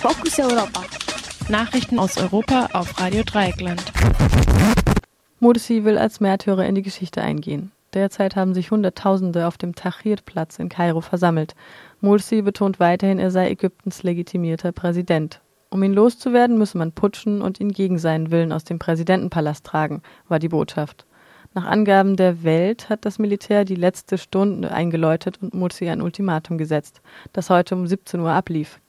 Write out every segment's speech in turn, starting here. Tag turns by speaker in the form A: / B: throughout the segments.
A: Fokus Europa.
B: Nachrichten aus Europa auf Radio Dreieckland.
C: Morsi will als Märtyrer in die Geschichte eingehen. Derzeit haben sich Hunderttausende auf dem Tahrir-Platz in Kairo versammelt. Morsi betont weiterhin, er sei Ägyptens legitimierter Präsident. Um ihn loszuwerden, müsse man putschen und ihn gegen seinen Willen aus dem Präsidentenpalast tragen, war die Botschaft. Nach Angaben der Welt hat das Militär die letzte Stunde eingeläutet und Morsi ein Ultimatum gesetzt, das heute um 17 Uhr ablief.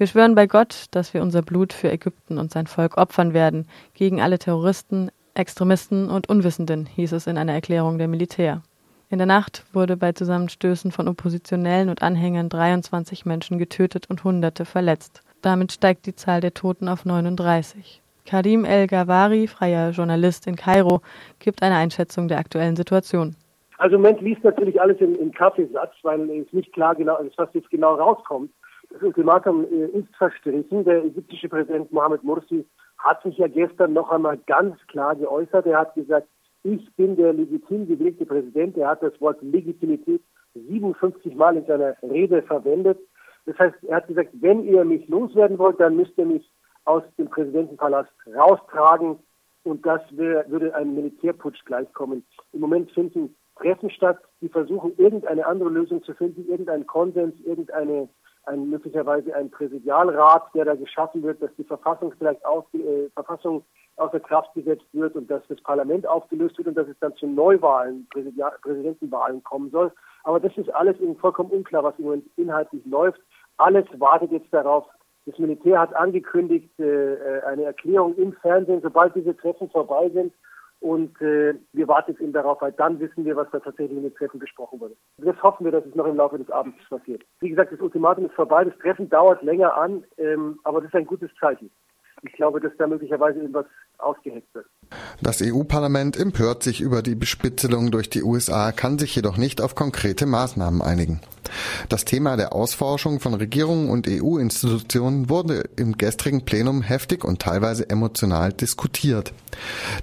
C: Wir schwören bei Gott, dass wir unser Blut für Ägypten und sein Volk opfern werden, gegen alle Terroristen, Extremisten und Unwissenden, hieß es in einer Erklärung der Militär. In der Nacht wurde bei Zusammenstößen von Oppositionellen und Anhängern 23 Menschen getötet und Hunderte verletzt. Damit steigt die Zahl der Toten auf 39. Karim El-Gawari, freier Journalist in Kairo, gibt eine Einschätzung der aktuellen Situation.
D: Also im Moment liest natürlich alles im, Kaffeesatz, weil es nicht klar genau ist, was jetzt genau rauskommt. Das Ultimatum äh, ist verstrichen. Der ägyptische Präsident Mohamed Morsi hat sich ja gestern noch einmal ganz klar geäußert. Er hat gesagt, ich bin der legitim gewählte Präsident. Er hat das Wort Legitimität 57 Mal in seiner Rede verwendet. Das heißt, er hat gesagt, wenn ihr mich loswerden wollt, dann müsst ihr mich aus dem Präsidentenpalast raustragen und das würde einem Militärputsch gleichkommen. Im Moment finden Treffen statt, die versuchen, irgendeine andere Lösung zu finden, irgendeinen Konsens, irgendeine ein, möglicherweise ein Präsidialrat, der da geschaffen wird, dass die Verfassung vielleicht auf, äh, Verfassung außer Kraft gesetzt wird und dass das Parlament aufgelöst wird und dass es dann zu Neuwahlen, Präsidia Präsidentenwahlen kommen soll. Aber das ist alles eben vollkommen unklar, was im Moment inhaltlich läuft. Alles wartet jetzt darauf. Das Militär hat angekündigt, äh, äh eine Erklärung im Fernsehen, sobald diese Treffen vorbei sind, und äh, wir warten jetzt eben darauf, weil dann wissen wir, was da tatsächlich in den Treffen besprochen wurde. Jetzt hoffen wir, dass es noch im Laufe des Abends passiert. Wie gesagt, das Ultimatum ist vorbei, das Treffen dauert länger an, ähm, aber das ist ein gutes Zeichen. Ich glaube, dass da möglicherweise irgendwas ausgeheckt wird.
E: Das EU-Parlament empört sich über die Bespitzelung durch die USA, kann sich jedoch nicht auf konkrete Maßnahmen einigen. Das Thema der Ausforschung von Regierungen und EU-Institutionen wurde im gestrigen Plenum heftig und teilweise emotional diskutiert.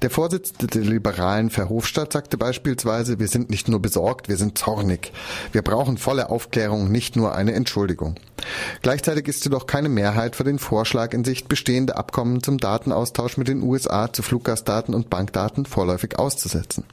E: Der Vorsitzende der Liberalen Verhofstadt sagte beispielsweise, wir sind nicht nur besorgt, wir sind zornig. Wir brauchen volle Aufklärung, nicht nur eine Entschuldigung. Gleichzeitig ist jedoch keine Mehrheit für den Vorschlag in Sicht, bestehende Abkommen zum Datenaustausch mit den USA zu Fluggastdaten und Bankdaten vorläufig auszusetzen.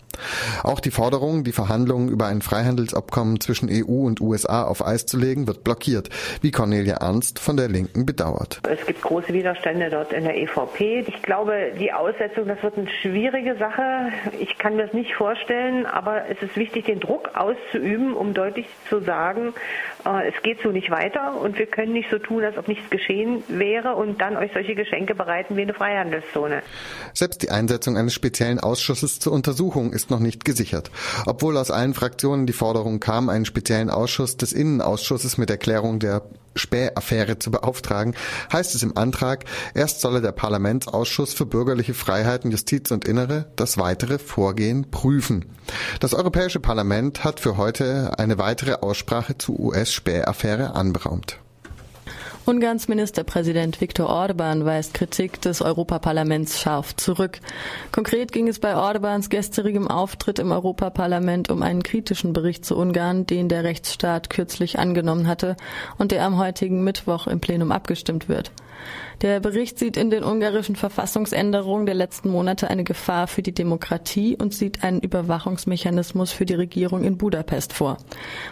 E: Auch die Forderung, die Verhandlungen über ein Freihandelsabkommen zwischen EU und USA auf Eis zu legen, wird blockiert, wie Cornelia Ernst von der Linken bedauert.
F: Es gibt große Widerstände dort in der EVP. Ich glaube, die Aussetzung, das wird eine schwierige Sache. Ich kann mir das nicht vorstellen, aber es ist wichtig, den Druck auszuüben, um deutlich zu sagen, äh, es geht so nicht weiter und wir können nicht so tun, als ob nichts geschehen wäre und dann euch solche Geschenke bereiten wie eine Freihandelszone.
E: Selbst die Einsetzung eines speziellen Ausschusses zur Untersuchung ist noch nicht gesichert. Obwohl aus allen Fraktionen die Forderung kam, einen speziellen Ausschuss des Innenausschusses mit Erklärung der Späh-Affäre zu beauftragen, heißt es im Antrag, erst solle der Parlamentsausschuss für bürgerliche Freiheiten, Justiz und Innere das weitere Vorgehen prüfen. Das Europäische Parlament hat für heute eine weitere Aussprache zur US-Späh-Affäre anberaumt.
C: Ungarns Ministerpräsident Viktor Orban weist Kritik des Europaparlaments scharf zurück. Konkret ging es bei Orbans gestrigem Auftritt im Europaparlament um einen kritischen Bericht zu Ungarn, den der Rechtsstaat kürzlich angenommen hatte und der am heutigen Mittwoch im Plenum abgestimmt wird. Der Bericht sieht in den ungarischen Verfassungsänderungen der letzten Monate eine Gefahr für die Demokratie und sieht einen Überwachungsmechanismus für die Regierung in Budapest vor.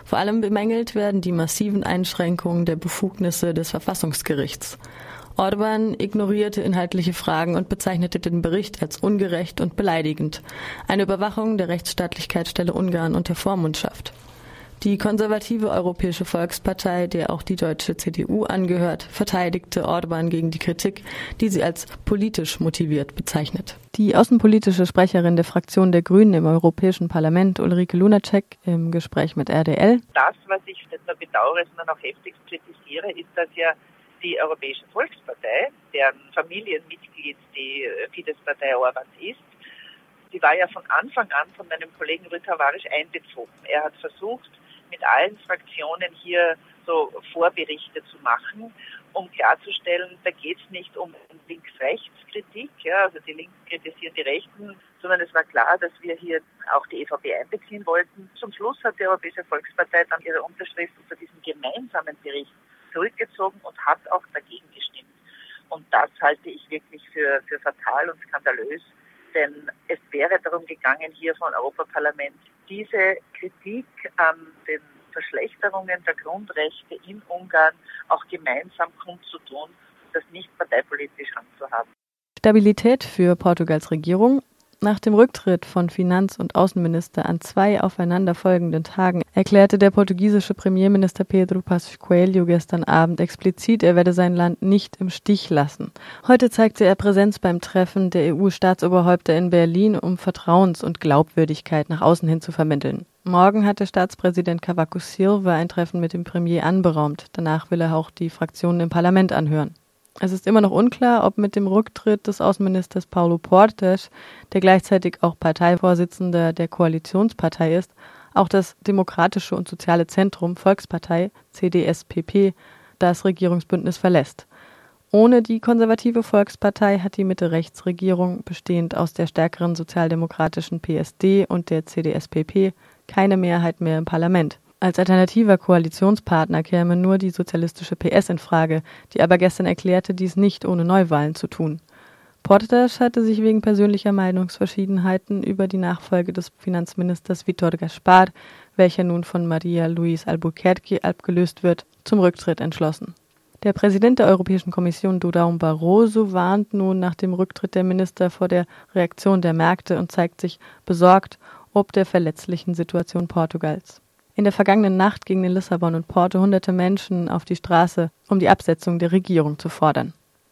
C: Vor allem bemängelt werden die massiven Einschränkungen der Befugnisse des Verfassungsgerichts. Orban ignorierte inhaltliche Fragen und bezeichnete den Bericht als ungerecht und beleidigend. Eine Überwachung der Rechtsstaatlichkeit stelle Ungarn unter Vormundschaft. Die konservative Europäische Volkspartei, der auch die deutsche CDU angehört, verteidigte Orban gegen die Kritik, die sie als politisch motiviert bezeichnet. Die außenpolitische Sprecherin der Fraktion der Grünen im Europäischen Parlament, Ulrike Lunacek, im Gespräch mit RDL.
G: Das, was ich nicht nur bedauere, sondern auch heftigst kritisiere, ist, dass ja die Europäische Volkspartei, deren Familienmitglied die Fidesz-Partei Orbans ist, die war ja von Anfang an von meinem Kollegen Rütter Warisch einbezogen. Er hat versucht, mit allen Fraktionen hier so Vorberichte zu machen, um klarzustellen, da geht es nicht um Links-Rechts-Kritik, ja, also die Linken kritisieren die Rechten, sondern es war klar, dass wir hier auch die EVP einbeziehen wollten. Zum Schluss hat die Europäische Volkspartei dann ihre Unterschrift unter diesem gemeinsamen Bericht zurückgezogen und hat auch dagegen gestimmt. Und das halte ich wirklich für, für fatal und skandalös, denn es wäre darum gegangen, hier vom Europaparlament diese Kritik an den Verschlechterungen der Grundrechte in Ungarn auch gemeinsam kundzutun, das nicht parteipolitisch handzuhaben.
C: Stabilität für Portugals Regierung nach dem Rücktritt von Finanz- und Außenminister an zwei aufeinanderfolgenden Tagen erklärte der portugiesische Premierminister Pedro Passos Coelho gestern Abend explizit, er werde sein Land nicht im Stich lassen. Heute zeigte er Präsenz beim Treffen der EU-Staatsoberhäupter in Berlin, um Vertrauens- und Glaubwürdigkeit nach außen hin zu vermitteln. Morgen hatte Staatspräsident Cavaco Silva ein Treffen mit dem Premier anberaumt. Danach will er auch die Fraktionen im Parlament anhören. Es ist immer noch unklar, ob mit dem Rücktritt des Außenministers Paulo Portes, der gleichzeitig auch Parteivorsitzender der Koalitionspartei ist, auch das Demokratische und Soziale Zentrum Volkspartei CDSPP das Regierungsbündnis verlässt. Ohne die konservative Volkspartei hat die Mitte-Rechts-Regierung, bestehend aus der stärkeren sozialdemokratischen PSD und der CDSPP, keine Mehrheit mehr im Parlament. Als alternativer Koalitionspartner käme nur die sozialistische PS in Frage, die aber gestern erklärte, dies nicht ohne Neuwahlen zu tun. Portas hatte sich wegen persönlicher Meinungsverschiedenheiten über die Nachfolge des Finanzministers Vitor Gaspar, welcher nun von Maria Luis Albuquerque abgelöst wird, zum Rücktritt entschlossen. Der Präsident der Europäischen Kommission Dudaum Barroso warnt nun nach dem Rücktritt der Minister vor der Reaktion der Märkte und zeigt sich besorgt ob der verletzlichen Situation Portugals. In der vergangenen Nacht gingen in Lissabon und Porto hunderte Menschen auf die Straße, um die Absetzung der Regierung zu fordern.